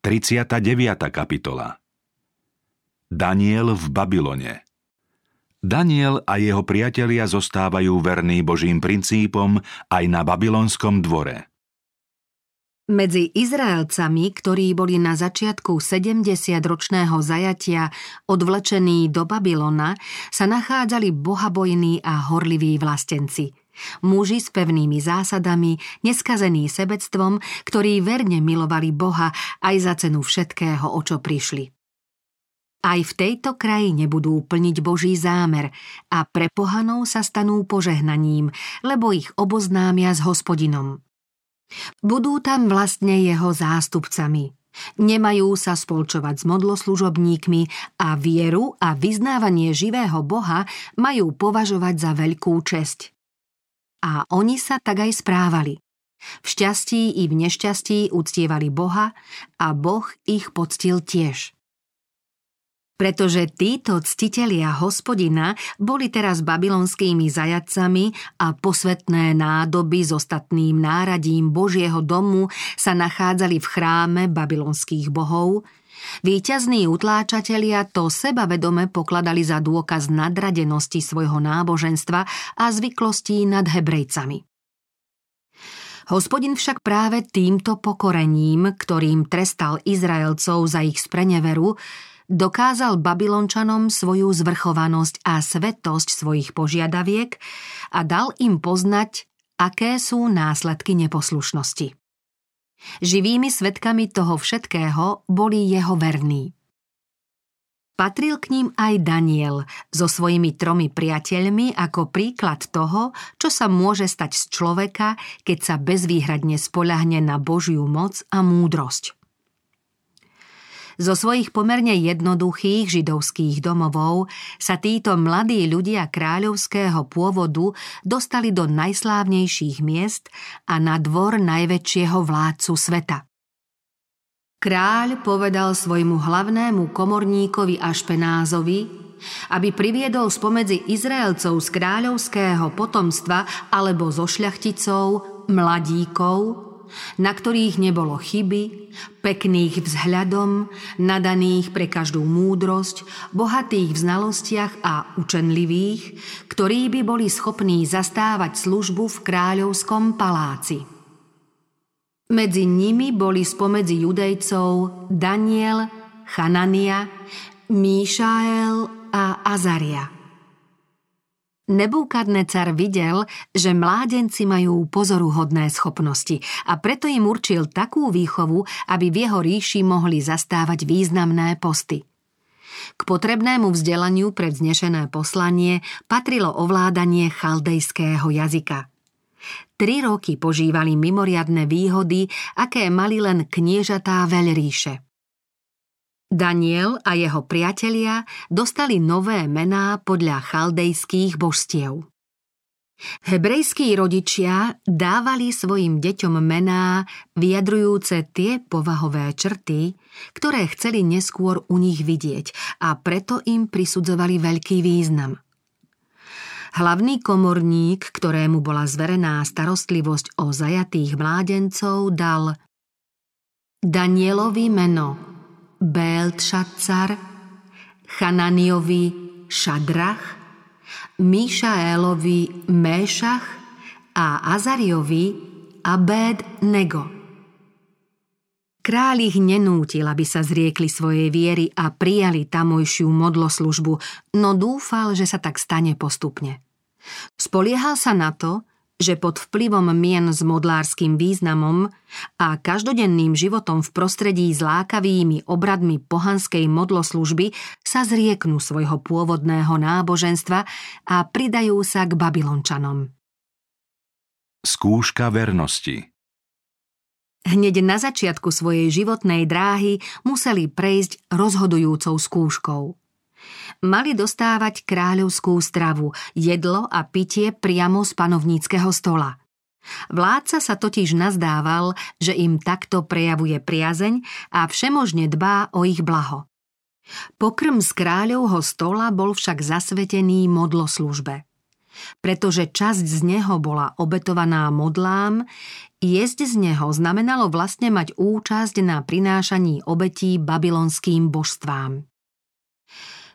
39. kapitola Daniel v Babylone Daniel a jeho priatelia zostávajú verní Božím princípom aj na babylonskom dvore. Medzi Izraelcami, ktorí boli na začiatku 70-ročného zajatia odvlečení do Babylona, sa nachádzali bohabojní a horliví vlastenci – Muži s pevnými zásadami, neskazení sebectvom, ktorí verne milovali Boha aj za cenu všetkého, o čo prišli. Aj v tejto krajine budú plniť Boží zámer a pre pohanov sa stanú požehnaním, lebo ich oboznámia s hospodinom. Budú tam vlastne jeho zástupcami. Nemajú sa spolčovať s modloslužobníkmi a vieru a vyznávanie živého Boha majú považovať za veľkú česť. A oni sa tak aj správali. V šťastí i v nešťastí uctievali Boha a Boh ich poctil tiež. Pretože títo ctitelia hospodina boli teraz babylonskými zajacami a posvetné nádoby s ostatným náradím Božieho domu sa nachádzali v chráme babylonských bohov, Výťazní utláčatelia to sebavedome pokladali za dôkaz nadradenosti svojho náboženstva a zvyklostí nad Hebrejcami. Hospodin však práve týmto pokorením, ktorým trestal Izraelcov za ich spreneveru, dokázal Babylončanom svoju zvrchovanosť a svetosť svojich požiadaviek a dal im poznať, aké sú následky neposlušnosti. Živými svetkami toho všetkého boli jeho verní. Patril k ním aj Daniel so svojimi tromi priateľmi ako príklad toho, čo sa môže stať z človeka, keď sa bezvýhradne spoľahne na Božiu moc a múdrosť. Zo svojich pomerne jednoduchých židovských domovov sa títo mladí ľudia kráľovského pôvodu dostali do najslávnejších miest a na dvor najväčšieho vládcu sveta. Kráľ povedal svojmu hlavnému komorníkovi Ašpenázovi, aby priviedol spomedzi Izraelcov z kráľovského potomstva alebo zo šľachticov, mladíkov, na ktorých nebolo chyby, pekných vzhľadom, nadaných pre každú múdrosť, bohatých v znalostiach a učenlivých, ktorí by boli schopní zastávať službu v kráľovskom paláci. Medzi nimi boli spomedzi judejcov Daniel, Chanania, Míšael a Azaria – Nebúkadnecar videl, že mládenci majú pozoruhodné schopnosti a preto im určil takú výchovu, aby v jeho ríši mohli zastávať významné posty. K potrebnému vzdelaniu pre vznešené poslanie patrilo ovládanie chaldejského jazyka. Tri roky požívali mimoriadne výhody, aké mali len kniežatá veľríše. Daniel a jeho priatelia dostali nové mená podľa chaldejských božstiev. Hebrejskí rodičia dávali svojim deťom mená vyjadrujúce tie povahové črty, ktoré chceli neskôr u nich vidieť a preto im prisudzovali veľký význam. Hlavný komorník, ktorému bola zverená starostlivosť o zajatých mládencov, dal Danielovi meno Beltšacar, Chananiovi Šadrach, Míšaélovi Méšach a Azariovi Abed Nego. Kráľ ich nenútil, aby sa zriekli svojej viery a prijali tamojšiu modloslužbu, no dúfal, že sa tak stane postupne. Spoliehal sa na to, že pod vplyvom mien s modlárským významom a každodenným životom v prostredí s lákavými obradmi pohanskej modloslužby sa zrieknú svojho pôvodného náboženstva a pridajú sa k Babylončanom. Skúška vernosti Hneď na začiatku svojej životnej dráhy museli prejsť rozhodujúcou skúškou – Mali dostávať kráľovskú stravu, jedlo a pitie priamo z panovníckého stola. Vládca sa totiž nazdával, že im takto prejavuje priazeň a všemožne dbá o ich blaho. Pokrm z kráľovho stola bol však zasvetený modloslužbe. Pretože časť z neho bola obetovaná modlám, jesť z neho znamenalo vlastne mať účasť na prinášaní obetí babylonským božstvám.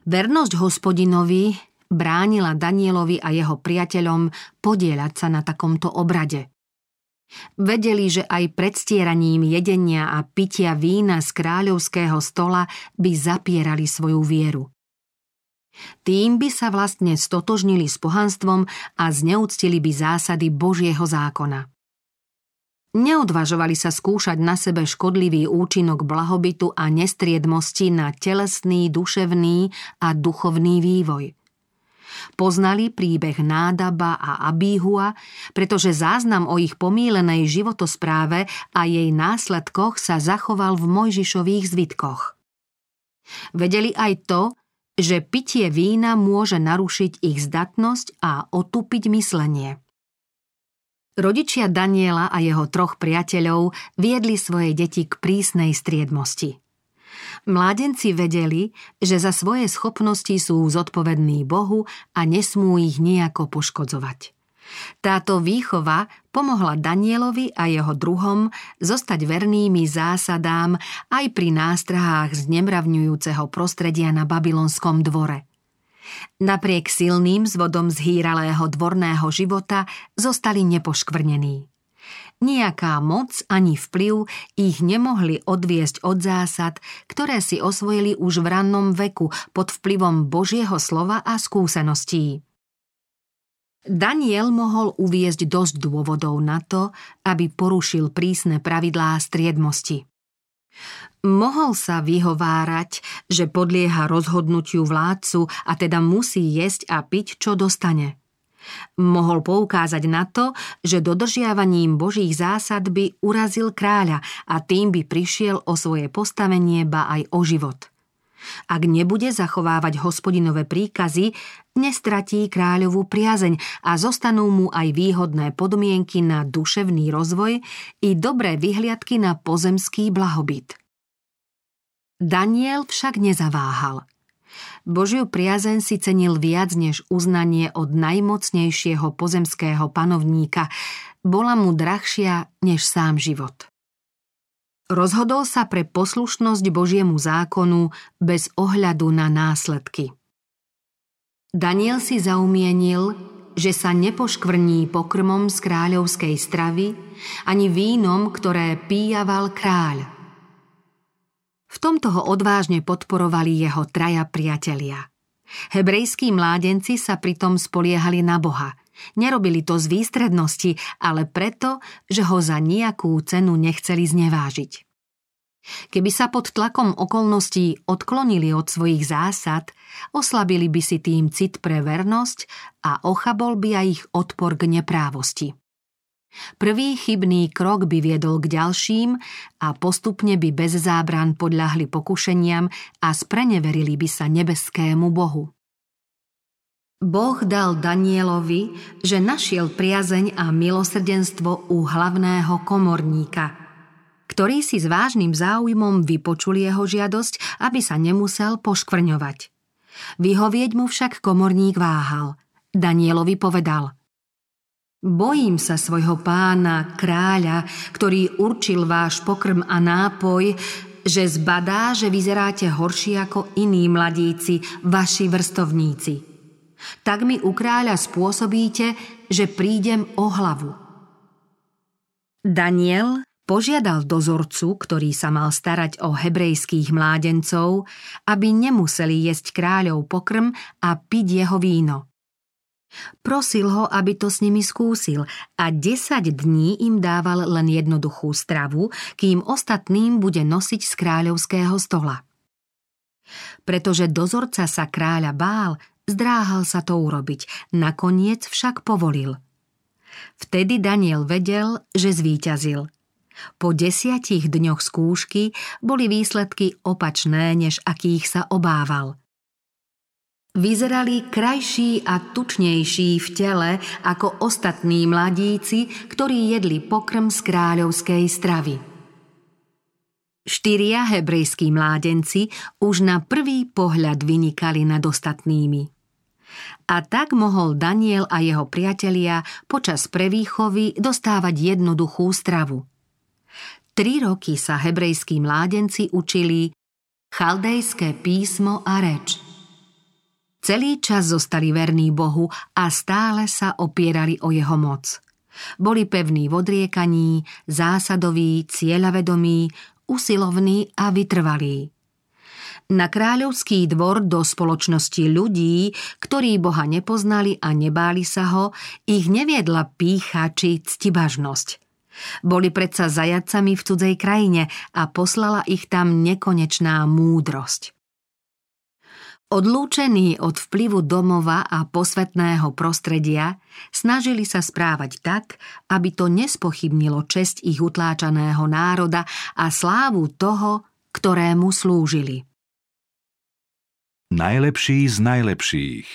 Vernosť hospodinovi bránila Danielovi a jeho priateľom podieľať sa na takomto obrade. Vedeli, že aj predstieraním jedenia a pitia vína z kráľovského stola by zapierali svoju vieru. Tým by sa vlastne stotožnili s pohanstvom a zneúctili by zásady Božieho zákona. Neodvažovali sa skúšať na sebe škodlivý účinok blahobytu a nestriedmosti na telesný, duševný a duchovný vývoj. Poznali príbeh Nádaba a Abíhua, pretože záznam o ich pomílenej životospráve a jej následkoch sa zachoval v Mojžišových zvitkoch. Vedeli aj to, že pitie vína môže narušiť ich zdatnosť a otupiť myslenie. Rodičia Daniela a jeho troch priateľov viedli svoje deti k prísnej striedmosti. Mládenci vedeli, že za svoje schopnosti sú zodpovední Bohu a nesmú ich nejako poškodzovať. Táto výchova pomohla Danielovi a jeho druhom zostať vernými zásadám aj pri nástrahách z prostredia na babylonskom dvore – Napriek silným zvodom zhýralého dvorného života zostali nepoškvrnení. Nijaká moc ani vplyv ich nemohli odviesť od zásad, ktoré si osvojili už v rannom veku pod vplyvom Božieho slova a skúseností. Daniel mohol uviezť dosť dôvodov na to, aby porušil prísne pravidlá striedmosti. Mohol sa vyhovárať, že podlieha rozhodnutiu vládcu a teda musí jesť a piť, čo dostane. Mohol poukázať na to, že dodržiavaním Božích zásad by urazil kráľa a tým by prišiel o svoje postavenie ba aj o život. Ak nebude zachovávať hospodinové príkazy, nestratí kráľovú priazeň a zostanú mu aj výhodné podmienky na duševný rozvoj i dobré vyhliadky na pozemský blahobyt. Daniel však nezaváhal. Božiu priazeň si cenil viac než uznanie od najmocnejšieho pozemského panovníka, bola mu drahšia než sám život. Rozhodol sa pre poslušnosť Božiemu zákonu bez ohľadu na následky. Daniel si zaumienil, že sa nepoškvrní pokrmom z kráľovskej stravy ani vínom, ktoré píjaval kráľ – v tomto ho odvážne podporovali jeho traja priatelia. Hebrejskí mládenci sa pritom spoliehali na Boha. Nerobili to z výstrednosti, ale preto, že ho za nejakú cenu nechceli znevážiť. Keby sa pod tlakom okolností odklonili od svojich zásad, oslabili by si tým cit pre vernosť a ochabol by aj ich odpor k neprávosti. Prvý chybný krok by viedol k ďalším a postupne by bez zábran podľahli pokušeniam a spreneverili by sa nebeskému Bohu. Boh dal Danielovi, že našiel priazeň a milosrdenstvo u hlavného komorníka, ktorý si s vážnym záujmom vypočul jeho žiadosť, aby sa nemusel poškvrňovať. Vyhovieť mu však komorník váhal. Danielovi povedal – Bojím sa svojho pána, kráľa, ktorý určil váš pokrm a nápoj, že zbadá, že vyzeráte horšie ako iní mladíci, vaši vrstovníci. Tak mi u kráľa spôsobíte, že prídem o hlavu. Daniel požiadal dozorcu, ktorý sa mal starať o hebrejských mládencov, aby nemuseli jesť kráľov pokrm a piť jeho víno. Prosil ho, aby to s nimi skúsil a 10 dní im dával len jednoduchú stravu, kým ostatným bude nosiť z kráľovského stola. Pretože dozorca sa kráľa bál, zdráhal sa to urobiť, nakoniec však povolil. Vtedy Daniel vedel, že zvíťazil. Po desiatich dňoch skúšky boli výsledky opačné, než akých sa obával – Vyzerali krajší a tučnejší v tele ako ostatní mladíci, ktorí jedli pokrm z kráľovskej stravy. Štyria hebrejskí mládenci už na prvý pohľad vynikali nad ostatnými. A tak mohol Daniel a jeho priatelia počas prevýchovy dostávať jednoduchú stravu. Tri roky sa hebrejskí mládenci učili chaldejské písmo a reč. Celý čas zostali verní Bohu a stále sa opierali o jeho moc. Boli pevní v odriekaní, zásadoví, cieľavedomí, usilovní a vytrvalí na kráľovský dvor do spoločnosti ľudí, ktorí Boha nepoznali a nebáli sa ho, ich neviedla pícha či ctibažnosť. Boli predsa zajacami v cudzej krajine a poslala ich tam nekonečná múdrosť. Odlúčení od vplyvu domova a posvetného prostredia, snažili sa správať tak, aby to nespochybnilo česť ich utláčaného národa a slávu toho, ktorému slúžili najlepší z najlepších.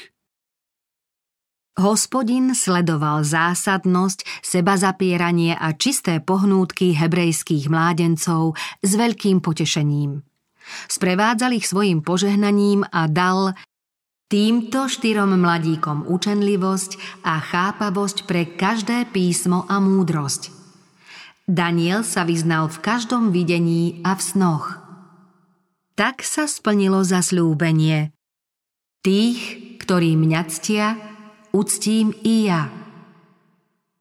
Hospodin sledoval zásadnosť, sebazapieranie a čisté pohnútky hebrejských mládencov s veľkým potešením. Sprevádzal ich svojim požehnaním a dal týmto štyrom mladíkom učenlivosť a chápavosť pre každé písmo a múdrosť. Daniel sa vyznal v každom videní a v snoch – tak sa splnilo zasľúbenie. Tých, ktorí mňa ctia, uctím i ja.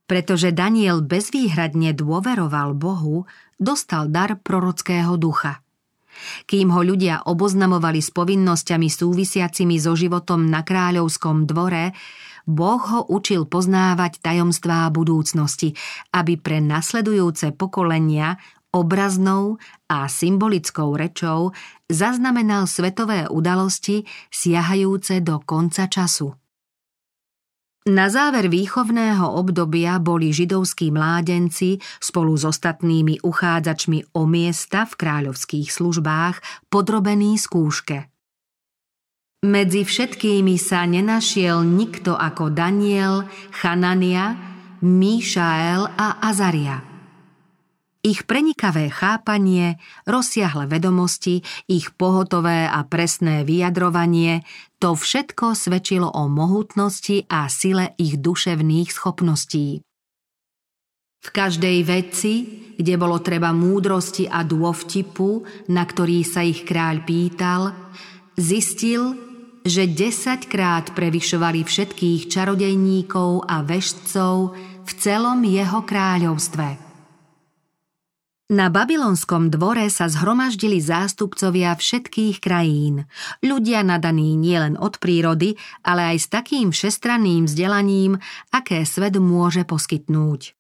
Pretože Daniel bezvýhradne dôveroval Bohu, dostal dar prorockého ducha. Kým ho ľudia oboznamovali s povinnosťami súvisiacimi so životom na kráľovskom dvore, Boh ho učil poznávať tajomstvá budúcnosti, aby pre nasledujúce pokolenia obraznou a symbolickou rečou zaznamenal svetové udalosti siahajúce do konca času. Na záver výchovného obdobia boli židovskí mládenci spolu s ostatnými uchádzačmi o miesta v kráľovských službách podrobení skúške. Medzi všetkými sa nenašiel nikto ako Daniel, Chanania, Míšael a Azaria – ich prenikavé chápanie, rozsiahle vedomosti, ich pohotové a presné vyjadrovanie, to všetko svedčilo o mohutnosti a sile ich duševných schopností. V každej veci, kde bolo treba múdrosti a dôvtipu, na ktorý sa ich kráľ pýtal, zistil, že desaťkrát prevyšovali všetkých čarodejníkov a vešcov v celom jeho kráľovstve – na babylonskom dvore sa zhromaždili zástupcovia všetkých krajín, ľudia nadaní nielen od prírody, ale aj s takým všestranným vzdelaním, aké svet môže poskytnúť.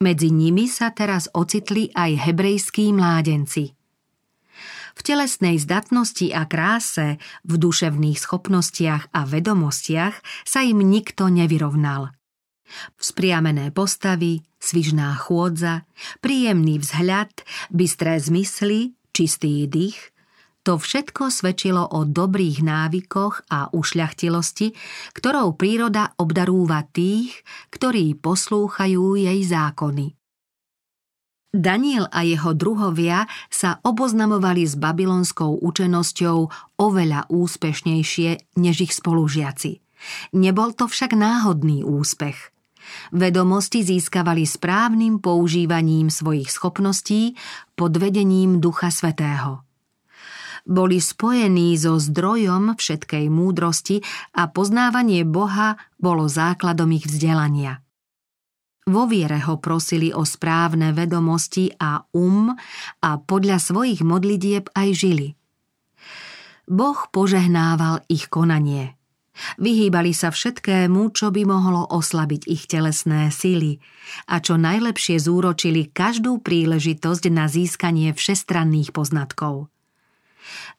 Medzi nimi sa teraz ocitli aj hebrejskí mládenci. V telesnej zdatnosti a kráse, v duševných schopnostiach a vedomostiach sa im nikto nevyrovnal – Vzpriamené postavy, svižná chôdza, príjemný vzhľad, bystré zmysly, čistý dých, to všetko svedčilo o dobrých návykoch a ušľachtilosti, ktorou príroda obdarúva tých, ktorí poslúchajú jej zákony. Daniel a jeho druhovia sa oboznamovali s babylonskou učenosťou oveľa úspešnejšie než ich spolužiaci. Nebol to však náhodný úspech – Vedomosti získavali správnym používaním svojich schopností pod vedením Ducha Svetého. Boli spojení so zdrojom všetkej múdrosti a poznávanie Boha bolo základom ich vzdelania. Vo viere ho prosili o správne vedomosti a um a podľa svojich modlitieb aj žili. Boh požehnával ich konanie – Vyhýbali sa všetkému, čo by mohlo oslabiť ich telesné sily a čo najlepšie zúročili každú príležitosť na získanie všestranných poznatkov.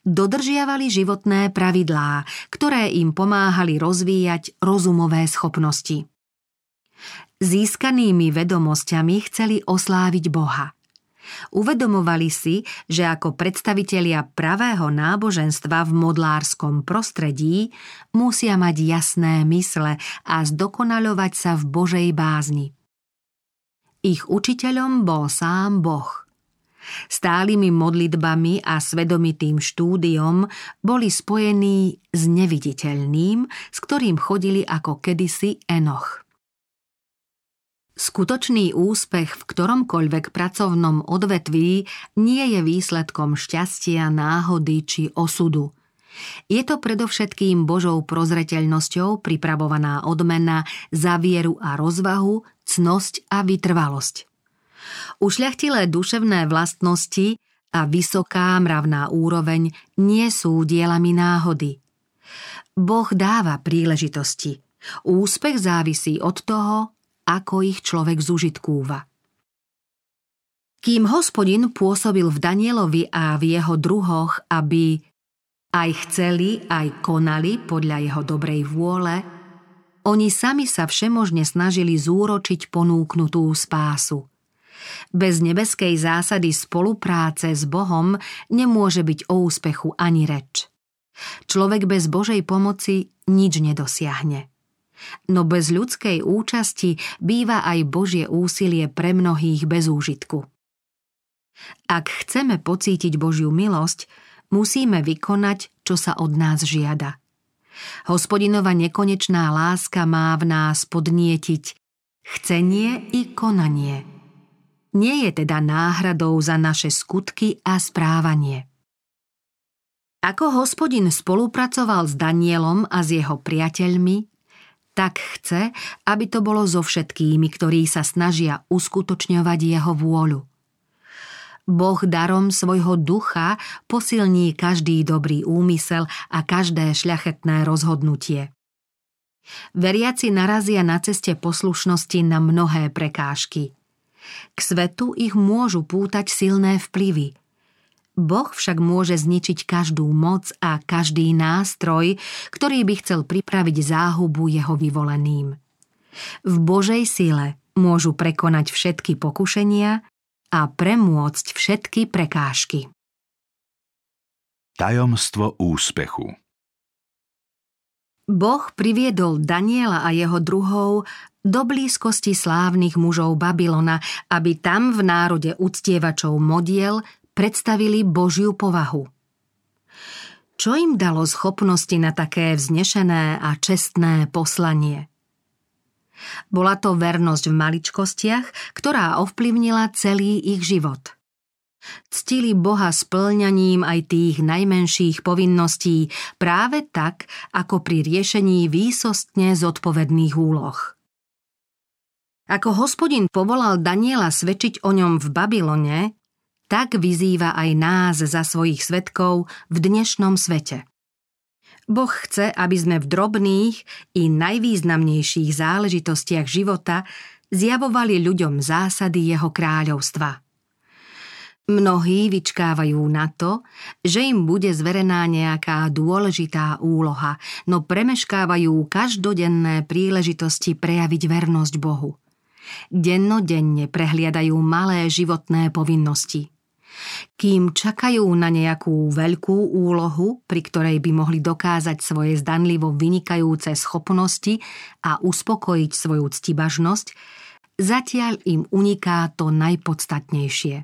Dodržiavali životné pravidlá, ktoré im pomáhali rozvíjať rozumové schopnosti. Získanými vedomosťami chceli osláviť Boha – Uvedomovali si, že ako predstavitelia pravého náboženstva v modlárskom prostredí musia mať jasné mysle a zdokonaľovať sa v Božej bázni. Ich učiteľom bol sám Boh. Stálými modlitbami a svedomitým štúdiom boli spojení s neviditeľným, s ktorým chodili ako kedysi Enoch. Skutočný úspech v ktoromkoľvek pracovnom odvetví nie je výsledkom šťastia, náhody či osudu. Je to predovšetkým Božou prozreteľnosťou pripravovaná odmena za vieru a rozvahu, cnosť a vytrvalosť. Ušľachtilé duševné vlastnosti a vysoká mravná úroveň nie sú dielami náhody. Boh dáva príležitosti. Úspech závisí od toho, ako ich človek zužitkúva. Kým hospodin pôsobil v Danielovi a v jeho druhoch, aby aj chceli, aj konali podľa jeho dobrej vôle, oni sami sa všemožne snažili zúročiť ponúknutú spásu. Bez nebeskej zásady spolupráce s Bohom nemôže byť o úspechu ani reč. Človek bez Božej pomoci nič nedosiahne. No bez ľudskej účasti býva aj Božie úsilie pre mnohých bez úžitku. Ak chceme pocítiť Božiu milosť, musíme vykonať, čo sa od nás žiada. Hospodinova nekonečná láska má v nás podnietiť chcenie i konanie. Nie je teda náhradou za naše skutky a správanie. Ako hospodin spolupracoval s Danielom a s jeho priateľmi, tak chce, aby to bolo so všetkými, ktorí sa snažia uskutočňovať jeho vôľu. Boh darom svojho ducha posilní každý dobrý úmysel a každé šľachetné rozhodnutie. Veriaci narazia na ceste poslušnosti na mnohé prekážky. K svetu ich môžu pútať silné vplyvy – Boh však môže zničiť každú moc a každý nástroj, ktorý by chcel pripraviť záhubu jeho vyvoleným. V Božej sile môžu prekonať všetky pokušenia a premôcť všetky prekážky. Tajomstvo úspechu Boh priviedol Daniela a jeho druhov do blízkosti slávnych mužov Babylona, aby tam v národe uctievačov modiel predstavili Božiu povahu. Čo im dalo schopnosti na také vznešené a čestné poslanie? Bola to vernosť v maličkostiach, ktorá ovplyvnila celý ich život. Ctili Boha splňaním aj tých najmenších povinností práve tak, ako pri riešení výsostne zodpovedných úloh. Ako hospodin povolal Daniela svedčiť o ňom v Babylone, tak vyzýva aj nás za svojich svetkov v dnešnom svete. Boh chce, aby sme v drobných i najvýznamnejších záležitostiach života zjavovali ľuďom zásady jeho kráľovstva. Mnohí vyčkávajú na to, že im bude zverená nejaká dôležitá úloha, no premeškávajú každodenné príležitosti prejaviť vernosť Bohu. Dennodenne prehliadajú malé životné povinnosti – kým čakajú na nejakú veľkú úlohu, pri ktorej by mohli dokázať svoje zdanlivo vynikajúce schopnosti a uspokojiť svoju ctibažnosť, zatiaľ im uniká to najpodstatnejšie.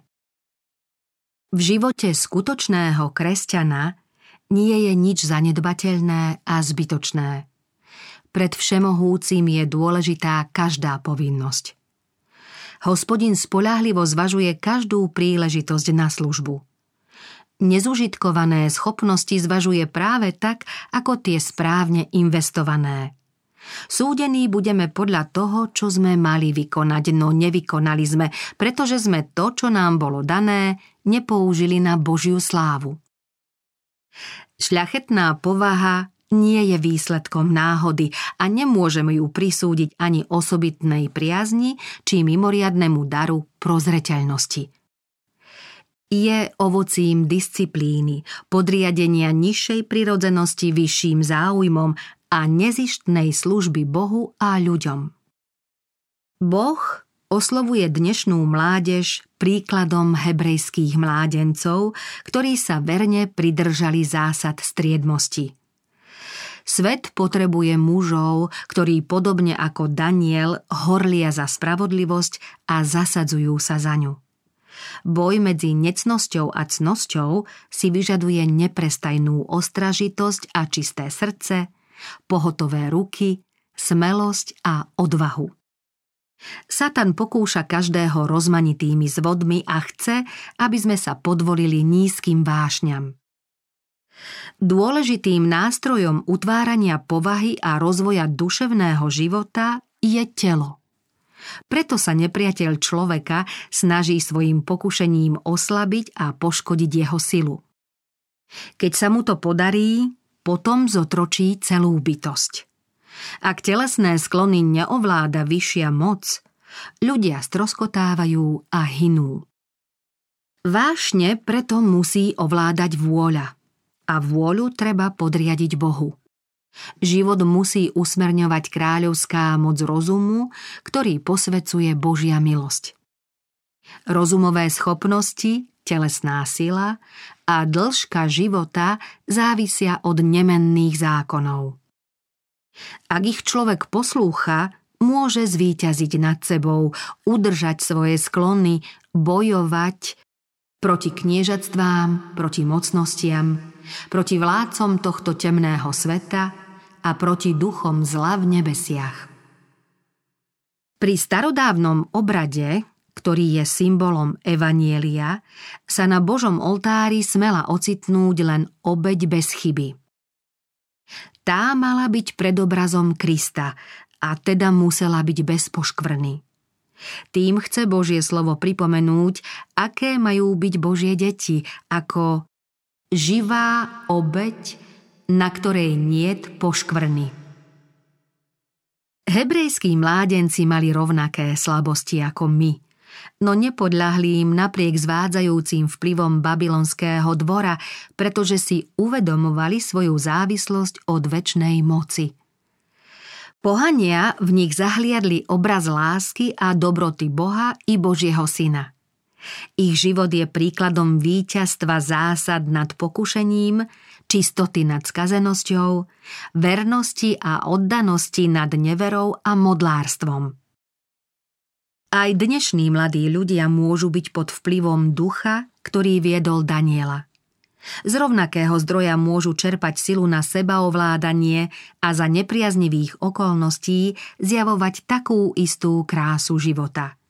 V živote skutočného kresťana nie je nič zanedbateľné a zbytočné. Pred všemohúcim je dôležitá každá povinnosť. Hospodin spolahlivo zvažuje každú príležitosť na službu. Nezužitkované schopnosti zvažuje práve tak, ako tie správne investované. Súdení budeme podľa toho, čo sme mali vykonať, no nevykonali sme, pretože sme to, čo nám bolo dané, nepoužili na Božiu slávu. Šľachetná povaha nie je výsledkom náhody a nemôžeme ju prisúdiť ani osobitnej priazni či mimoriadnemu daru prozreteľnosti. Je ovocím disciplíny, podriadenia nižšej prirodzenosti vyšším záujmom a nezištnej služby Bohu a ľuďom. Boh oslovuje dnešnú mládež príkladom hebrejských mládencov, ktorí sa verne pridržali zásad striedmosti – Svet potrebuje mužov, ktorí podobne ako Daniel horlia za spravodlivosť a zasadzujú sa za ňu. Boj medzi necnosťou a cnosťou si vyžaduje neprestajnú ostražitosť a čisté srdce, pohotové ruky, smelosť a odvahu. Satan pokúša každého rozmanitými zvodmi a chce, aby sme sa podvolili nízkym vášňam. Dôležitým nástrojom utvárania povahy a rozvoja duševného života je telo. Preto sa nepriateľ človeka snaží svojim pokušením oslabiť a poškodiť jeho silu. Keď sa mu to podarí, potom zotročí celú bytosť. Ak telesné sklony neovláda vyššia moc, ľudia stroskotávajú a hinú. Vášne preto musí ovládať vôľa a vôľu treba podriadiť Bohu. Život musí usmerňovať kráľovská moc rozumu, ktorý posvecuje Božia milosť. Rozumové schopnosti, telesná sila a dĺžka života závisia od nemenných zákonov. Ak ich človek poslúcha, môže zvíťaziť nad sebou, udržať svoje sklony, bojovať proti kniežatstvám, proti mocnostiam, proti vládcom tohto temného sveta a proti duchom zla v nebesiach. Pri starodávnom obrade, ktorý je symbolom Evanielia, sa na Božom oltári smela ocitnúť len obeď bez chyby. Tá mala byť predobrazom Krista a teda musela byť bez poškvrny. Tým chce Božie slovo pripomenúť, aké majú byť Božie deti, ako živá obeď na ktorej niet poškvrny. Hebrejskí mládenci mali rovnaké slabosti ako my, no nepodľahli im napriek zvádzajúcim vplyvom babylonského dvora, pretože si uvedomovali svoju závislosť od väčšnej moci. Pohania v nich zahliadli obraz lásky a dobroty Boha i Božieho syna. Ich život je príkladom víťazstva zásad nad pokušením, čistoty nad skazenosťou, vernosti a oddanosti nad neverou a modlárstvom. Aj dnešní mladí ľudia môžu byť pod vplyvom ducha, ktorý viedol Daniela. Z rovnakého zdroja môžu čerpať silu na sebaovládanie a za nepriaznivých okolností zjavovať takú istú krásu života –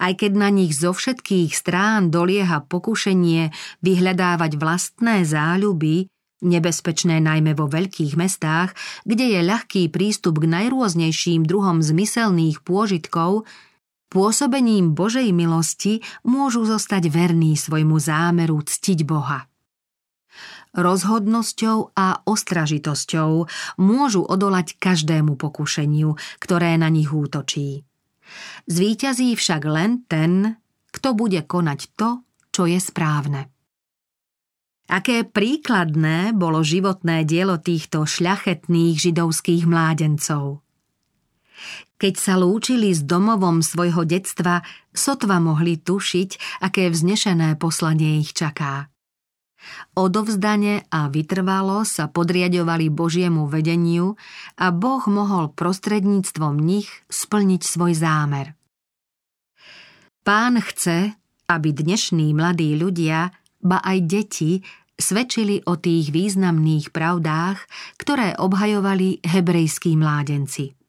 aj keď na nich zo všetkých strán dolieha pokušenie vyhľadávať vlastné záľuby, nebezpečné najmä vo veľkých mestách, kde je ľahký prístup k najrôznejším druhom zmyselných pôžitkov, pôsobením Božej milosti môžu zostať verní svojmu zámeru ctiť Boha. Rozhodnosťou a ostražitosťou môžu odolať každému pokušeniu, ktoré na nich útočí. Zvíťazí však len ten, kto bude konať to, čo je správne. Aké príkladné bolo životné dielo týchto šľachetných židovských mládencov. Keď sa lúčili s domovom svojho detstva, sotva mohli tušiť, aké vznešené poslanie ich čaká. Odovzdane a vytrvalo sa podriadovali Božiemu vedeniu a Boh mohol prostredníctvom nich splniť svoj zámer. Pán chce, aby dnešní mladí ľudia, ba aj deti, svedčili o tých významných pravdách, ktoré obhajovali hebrejskí mládenci.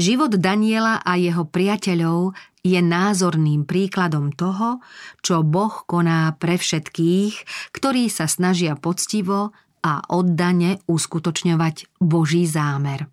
Život Daniela a jeho priateľov je názorným príkladom toho, čo Boh koná pre všetkých, ktorí sa snažia poctivo a oddane uskutočňovať Boží zámer.